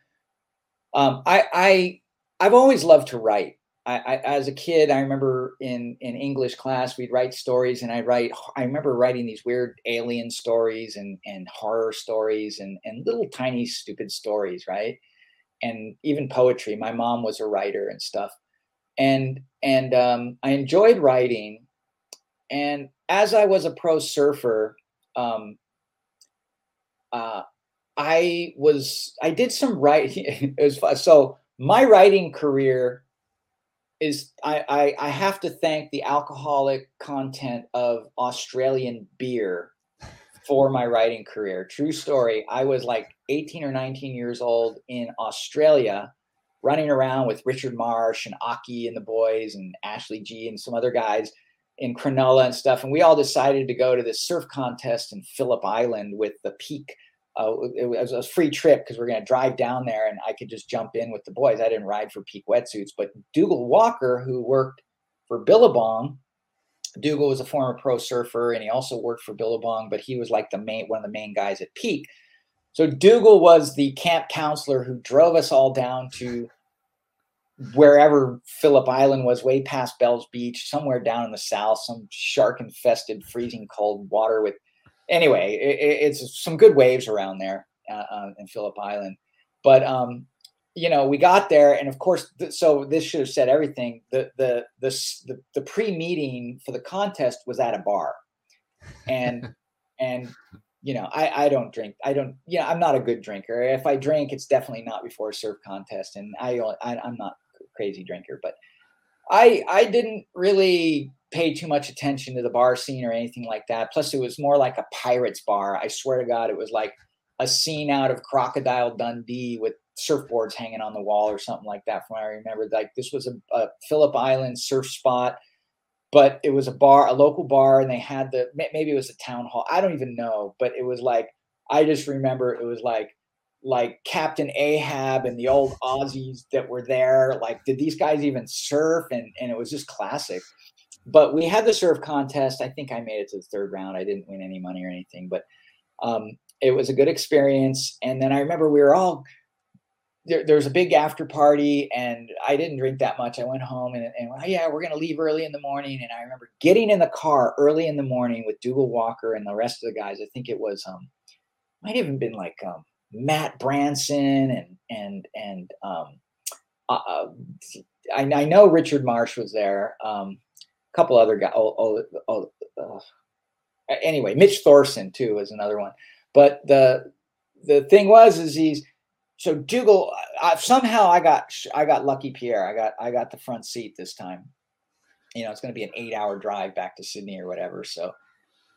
um, I, I, I've always loved to write I, I, as a kid, I remember in in English class we'd write stories, and I write. I remember writing these weird alien stories and and horror stories and and little tiny stupid stories, right? And even poetry. My mom was a writer and stuff, and and um, I enjoyed writing. And as I was a pro surfer, um, uh, I was I did some writing. [laughs] it was so my writing career is I, I, I have to thank the alcoholic content of Australian beer for my writing career. True story. I was like 18 or 19 years old in Australia, running around with Richard Marsh and Aki and the boys and Ashley G and some other guys in Cronulla and stuff. And we all decided to go to this surf contest in Phillip Island with the Peak uh, it was a free trip because we are going to drive down there and I could just jump in with the boys. I didn't ride for peak wetsuits, but Dougal Walker, who worked for Billabong, Dougal was a former pro surfer and he also worked for Billabong, but he was like the main one of the main guys at Peak. So Dougal was the camp counselor who drove us all down to wherever Phillip Island was, way past Bell's Beach, somewhere down in the south, some shark infested, freezing cold water with anyway, it, it's some good waves around there uh, uh, in Phillip Island. But um, you know, we got there, and of course, th- so this should have said everything. The the the the, the pre meeting for the contest was at a bar, and and you know, I I don't drink. I don't. Yeah, I'm not a good drinker. If I drink, it's definitely not before a surf contest, and I, I I'm not a crazy drinker, but I I didn't really pay too much attention to the bar scene or anything like that. Plus, it was more like a pirates bar. I swear to God, it was like a scene out of Crocodile Dundee with surfboards hanging on the wall or something like that. From what I remember, like this was a, a Phillip Island surf spot, but it was a bar, a local bar, and they had the maybe it was a town hall. I don't even know, but it was like I just remember it was like like Captain Ahab and the old Aussies that were there. Like, did these guys even surf? And and it was just classic. But we had the surf contest. I think I made it to the third round. I didn't win any money or anything, but um, it was a good experience. And then I remember we were all there, there was a big after party, and I didn't drink that much. I went home and, and oh, yeah, we're gonna leave early in the morning. And I remember getting in the car early in the morning with Dougal Walker and the rest of the guys. I think it was um might even been like um Matt Branson and and and um, uh, uh, I, I, know Richard Marsh was there. Um, a couple other guys. Oh, oh, oh anyway, Mitch Thorson too was another one. But the the thing was is he's so Dougal. Uh, somehow I got I got lucky Pierre. I got I got the front seat this time. You know, it's going to be an eight hour drive back to Sydney or whatever. So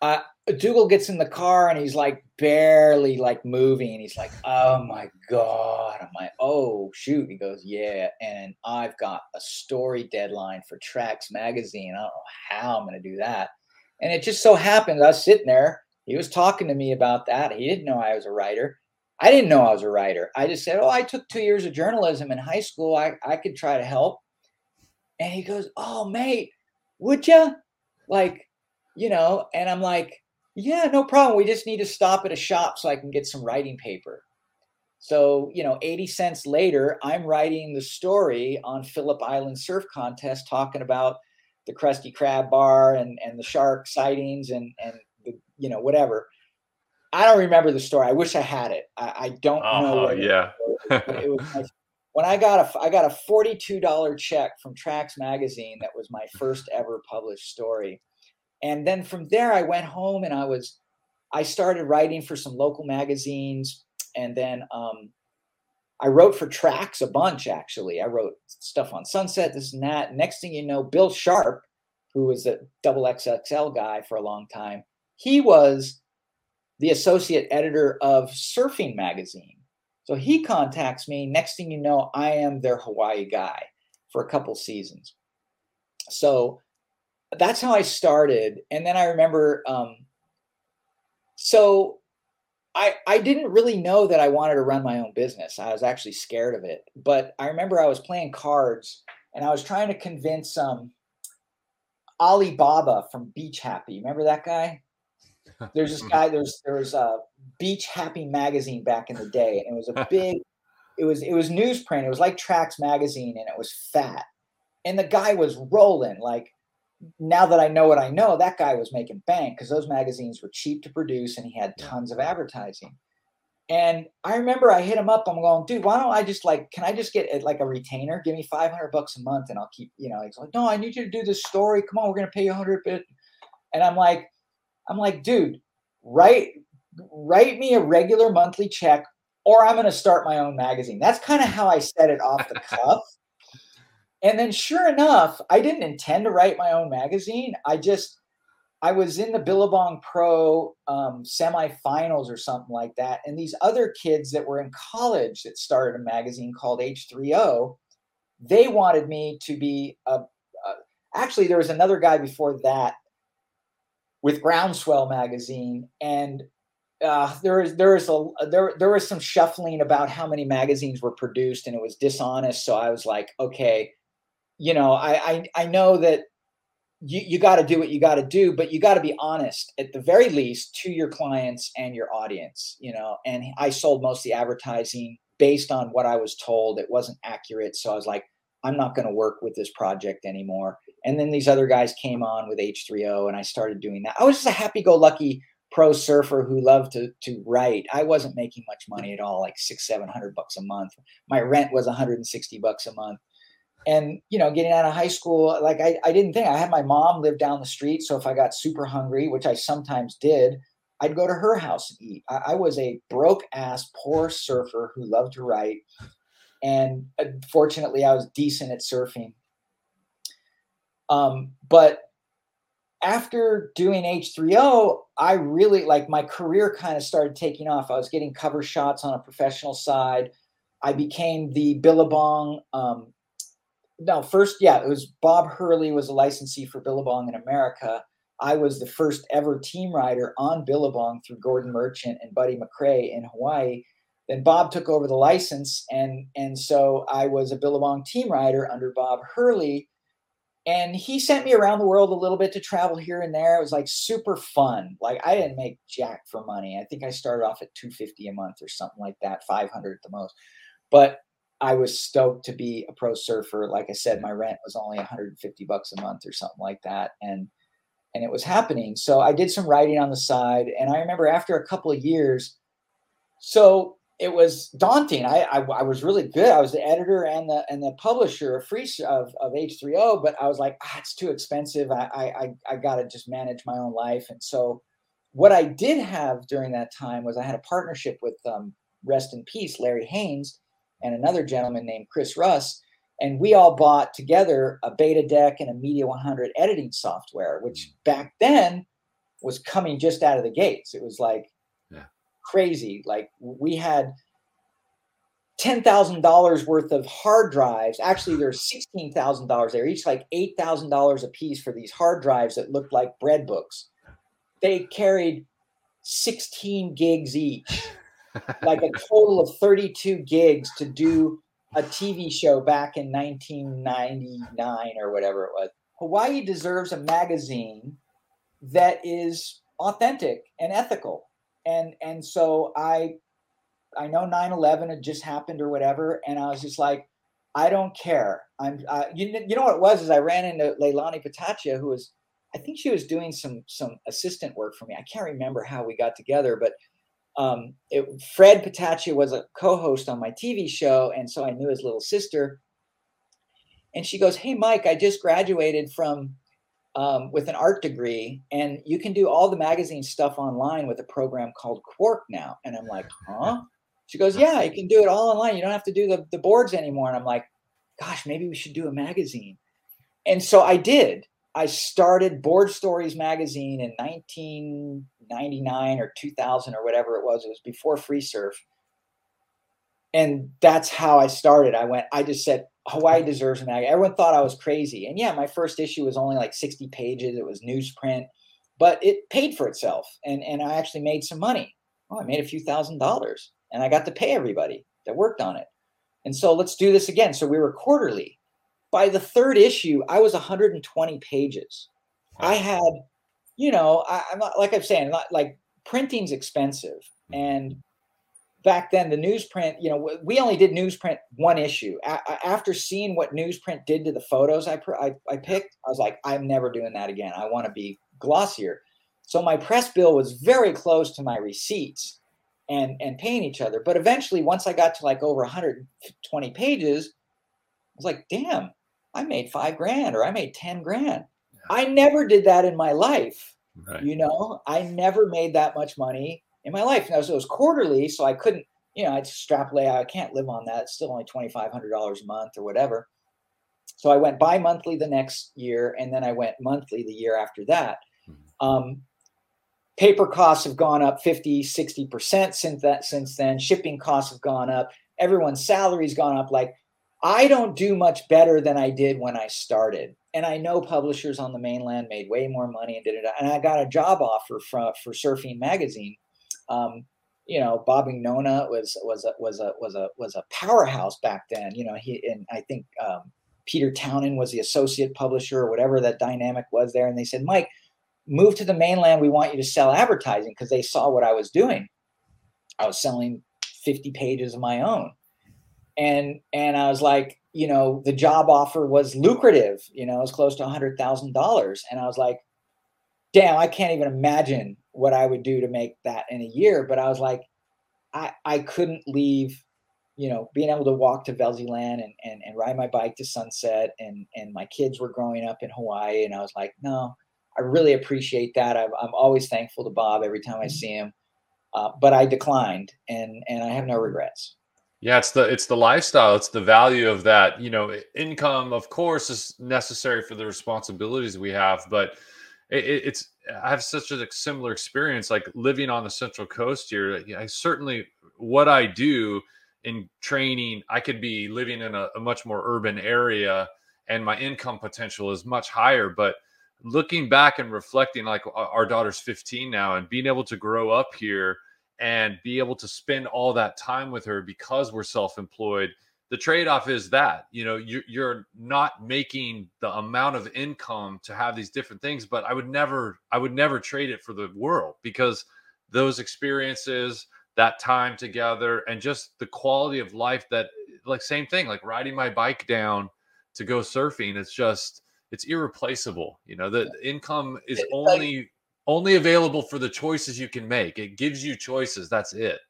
uh, Dougal gets in the car and he's like barely like moving. He's like, "Oh my god!" I'm like, "Oh shoot!" He goes, "Yeah," and I've got a story deadline for Tracks magazine. I don't know how I'm going to do that. And it just so happened I was sitting there. He was talking to me about that. He didn't know I was a writer. I didn't know I was a writer. I just said, "Oh, I took two years of journalism in high school. I I could try to help." And he goes, "Oh, mate, would you?" like, you know, and I'm like, yeah, no problem. We just need to stop at a shop so I can get some writing paper. So, you know, 80 cents later, I'm writing the story on Phillip Island Surf Contest talking about the Krusty Krab bar and, and the shark sightings and, and the, you know, whatever. I don't remember the story. I wish I had it. I, I don't oh, know. yeah. It, it was [laughs] my, when I got a I got a forty two dollar check from Tracks magazine. That was my first ever published story, and then from there I went home and I was I started writing for some local magazines, and then um, I wrote for Tracks a bunch. Actually, I wrote stuff on Sunset, this and that. Next thing you know, Bill Sharpe, who was a double XXL guy for a long time, he was the associate editor of Surfing Magazine. So he contacts me. Next thing you know, I am their Hawaii guy for a couple seasons. So that's how I started. And then I remember, um, so I I didn't really know that I wanted to run my own business. I was actually scared of it. But I remember I was playing cards and I was trying to convince um Alibaba from Beach Happy. Remember that guy? There's this guy. There's there was a Beach Happy magazine back in the day, and it was a [laughs] big. it was it was newsprint. It was like Tracks magazine, and it was fat. And the guy was rolling. Like now that I know what I know, that guy was making bank because those magazines were cheap to produce, and he had tons of advertising. And I remember I hit him up. I'm going, dude, why don't I just like, can I just get uh, like a retainer? Give me 500 bucks a month and I'll keep, you know, he's like, no, I need you to do this story. Come on, we're going to pay you 100 bit. And I'm like, I'm like, dude, write write me a regular monthly check, or I'm going to start my own magazine. That's kind of how I said it off the cuff. [laughs] and then, sure enough, I didn't intend to write my own magazine. I just I was in the Billabong Pro um, semifinals or something like that, and these other kids that were in college that started a magazine called H3O, they wanted me to be a, a actually there was another guy before that with Groundswell magazine, and uh, there is there is a there there was some shuffling about how many magazines were produced, and it was dishonest. So I was like, okay, you know, I I, I know that you, you got to do what you got to do, but you got to be honest at the very least to your clients and your audience, you know. And I sold most of the advertising based on what I was told. It wasn't accurate, so I was like, I'm not going to work with this project anymore. And then these other guys came on with H3O and I started doing that. I was just a happy go lucky pro surfer who loved to to write. I wasn't making much money at all, like six, seven hundred bucks a month. My rent was 160 bucks a month. And you know, getting out of high school, like I, I didn't think I had my mom live down the street. So if I got super hungry, which I sometimes did, I'd go to her house and eat. I, I was a broke ass poor surfer who loved to write and uh, fortunately i was decent at surfing um, but after doing h3o i really like my career kind of started taking off. I was getting cover shots on a professional side. I became the billabong um, no first yeah it was bob hurley was a licensee for billabong in america. I was the first ever team rider on billabong through gordon merchant and buddy mccrae in hawaii. Then Bob took over the license, and and so I was a Billabong team rider under Bob Hurley, and he sent me around the world a little bit to travel here and there. It was like super fun. Like I didn't make jack for money. I think I started off at 250 a month or something like that, 500 at the most. But I was stoked to be a pro surfer. Like I said, my rent was only 150 bucks a month or something like that, and and it was happening. So I did some writing on the side, and I remember after a couple of years. So it was daunting. I, I, I was really good. I was the editor and the and the publisher of free of, of H3O, but I was like, ah, it's too expensive. I I I got to just manage my own life. And so, what I did have during that time was I had a partnership with um, rest in peace Larry Haynes, and another gentleman named Chris Russ, and we all bought together a beta deck and a Media 100 editing software, which back then was coming just out of the gates. It was like crazy. Like we had ten thousand dollars worth of hard drives. Actually, there's sixteen thousand dollars. They're each like eight thousand dollars a piece for these hard drives that looked like bread books. They carried sixteen gigs each, [laughs] like a total of thirty-two gigs to do a TV show back in 1999 or whatever it was. Hawaii deserves a magazine that is authentic and ethical. And and so I I know 9/11 had just happened or whatever, and I was just like, I don't care. I'm uh, you, you know what it was is I ran into Leilani Patacchia, who was I think she was doing some some assistant work for me. I can't remember how we got together, but um, it, Fred Patacchia was a co-host on my TV show, and so I knew his little sister. And she goes, "Hey, Mike, I just graduated from um, with an art degree, and you can do all the magazine stuff online with a program called Quark now." And I'm like, "Huh?" She goes, Yeah, you can do it all online. You don't have to do the, the boards anymore. And I'm like, Gosh, maybe we should do a magazine. And so I did. I started Board Stories magazine in 1999 or 2000 or whatever it was. It was before FreeSurf. And that's how I started. I went, I just said, Hawaii deserves a magazine. Everyone thought I was crazy. And yeah, my first issue was only like 60 pages. It was newsprint, but it paid for itself. And, and I actually made some money. I made a few thousand dollars and I got to pay everybody that worked on it. And so let's do this again. So we were quarterly. By the third issue, I was 120 pages. I had, you know, I, am not like I'm saying, not like printing's expensive, and back then the newsprint, you know, we only did newsprint one issue. A- after seeing what newsprint did to the photos I, pr- I I picked, I was like, I'm never doing that again. I want to be glossier. So my press bill was very close to my receipts and and paying each other. But eventually, once I got to like over 120 pages, I was like, damn, I made five grand or I made 10 grand. I never did that in my life. Right. You know, I never made that much money in my life. Now, so it was quarterly, so I couldn't, you know, I'd strap out. I can't live on that. It's still only $2,500 a month or whatever. So I went bi monthly the next year, and then I went monthly the year after that. Mm-hmm. Um, paper costs have gone up 50 60% since that since then shipping costs have gone up everyone's salary's gone up like i don't do much better than i did when i started and i know publishers on the mainland made way more money and did it and i got a job offer for for surfing magazine um, you know Bob Mignogna was was a was a was a was a powerhouse back then you know he and i think um, peter townend was the associate publisher or whatever that dynamic was there and they said mike move to the mainland. We want you to sell advertising because they saw what I was doing. I was selling 50 pages of my own. And and I was like, you know, the job offer was lucrative, you know, it was close to a hundred thousand dollars. And I was like, damn, I can't even imagine what I would do to make that in a year. But I was like, I I couldn't leave, you know, being able to walk to Velzyland and, and and ride my bike to sunset and and my kids were growing up in Hawaii. And I was like, no, I really appreciate that. I'm, I'm always thankful to Bob every time I mm-hmm. see him. Uh, but I declined, and and I have no regrets. Yeah, it's the it's the lifestyle. It's the value of that. You know, income, of course, is necessary for the responsibilities we have, but it, it's I have such a similar experience, like living on the Central Coast here. I certainly what I do in training, I could be living in a, a much more urban area, and my income potential is much higher, but looking back and reflecting like our daughter's 15 now and being able to grow up here and be able to spend all that time with her because we're self-employed the trade-off is that you know you're not making the amount of income to have these different things but i would never i would never trade it for the world because those experiences that time together and just the quality of life that like same thing like riding my bike down to go surfing it's just it's irreplaceable. You know, the income is only only available for the choices you can make. It gives you choices. That's it.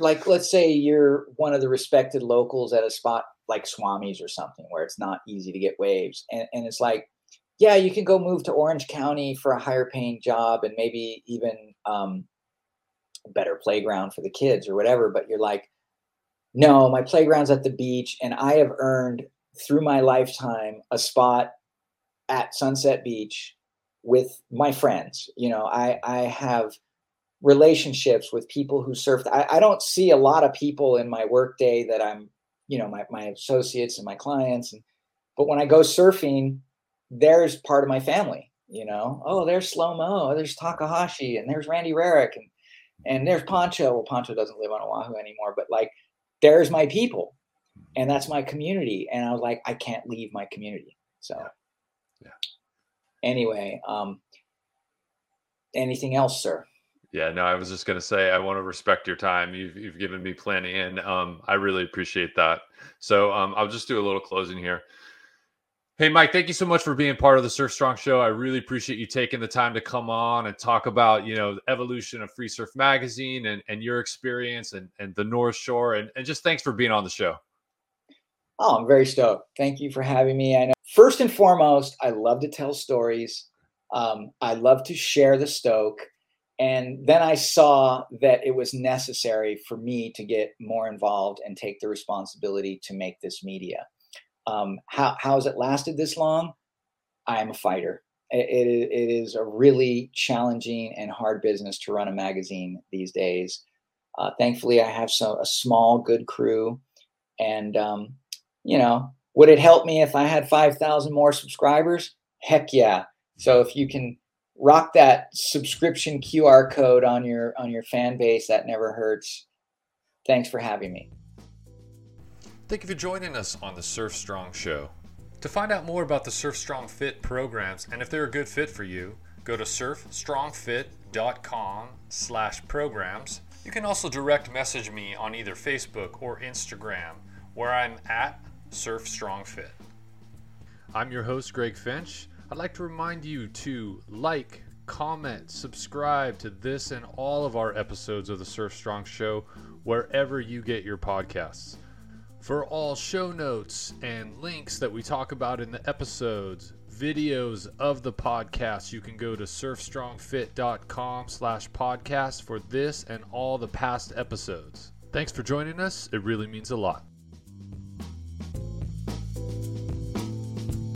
Like let's say you're one of the respected locals at a spot like Swami's or something where it's not easy to get waves. And, and it's like, yeah, you can go move to Orange County for a higher paying job and maybe even um, better playground for the kids or whatever. But you're like, no, my playground's at the beach, and I have earned through my lifetime a spot at Sunset Beach with my friends. You know, I I have relationships with people who surf. I, I don't see a lot of people in my workday that I'm, you know, my my associates and my clients. And but when I go surfing, there's part of my family. You know, oh, there's Slow Mo, there's Takahashi, and there's Randy Rarick, and and there's Pancho. Well, Pancho doesn't live on Oahu anymore, but like, there's my people, and that's my community. And I was like, I can't leave my community. So yeah. Anyway, um, anything else, sir? Yeah, no, I was just gonna say I want to respect your time. You've you've given me plenty, and um, I really appreciate that. So um, I'll just do a little closing here. Hey, Mike, thank you so much for being part of the Surf Strong Show. I really appreciate you taking the time to come on and talk about, you know, the evolution of FreeSurf Magazine and, and your experience and, and the North Shore. And, and just thanks for being on the show. Oh, I'm very stoked. Thank you for having me. I know first and foremost, I love to tell stories. Um, I love to share the stoke. And then I saw that it was necessary for me to get more involved and take the responsibility to make this media. Um, how, how has it lasted this long? I am a fighter. It, it, it is a really challenging and hard business to run a magazine these days. Uh, thankfully, I have some, a small, good crew. And, um, you know, would it help me if I had 5,000 more subscribers? Heck yeah. So if you can rock that subscription QR code on your on your fan base, that never hurts. Thanks for having me. Thank you for joining us on the Surf Strong Show. To find out more about the Surf Strong Fit programs and if they're a good fit for you, go to surfstrongfit.com slash programs. You can also direct message me on either Facebook or Instagram, where I'm at Surf Strong Fit. I'm your host, Greg Finch. I'd like to remind you to like, comment, subscribe to this and all of our episodes of the Surf Strong Show wherever you get your podcasts. For all show notes and links that we talk about in the episodes, videos of the podcast, you can go to surfstrongfit.com slash podcast for this and all the past episodes. Thanks for joining us. It really means a lot.